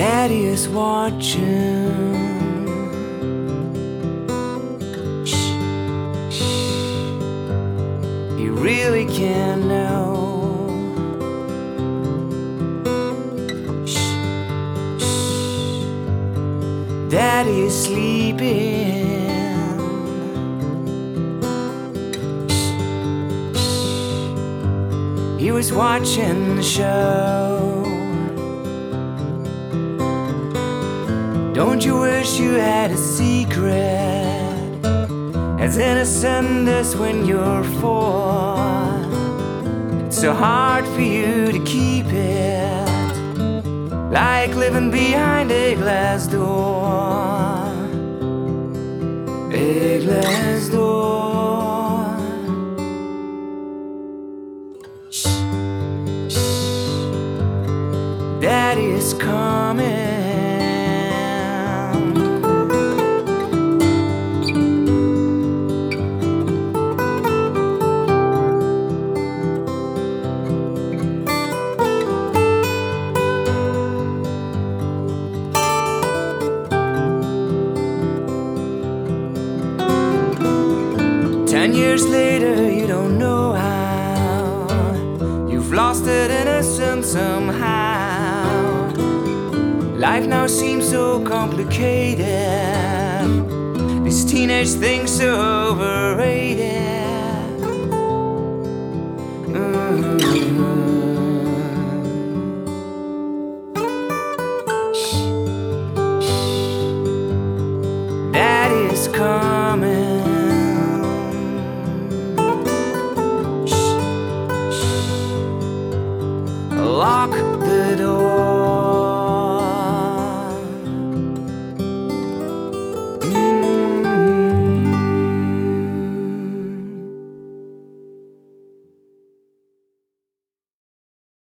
Daddy is watching. Shh, shh. You really can't know. Shh, shh. Daddy is sleeping. He was watching the show. Don't you wish you had a secret as innocent as when you're four? It's so hard for you to keep it, like living behind a glass door. A glass door. Shh, shh. Daddy is coming. Ten years later, you don't know how. You've lost that innocence somehow. Life now seems so complicated. These teenage things so overrated. Mm. Shh, Lock the door.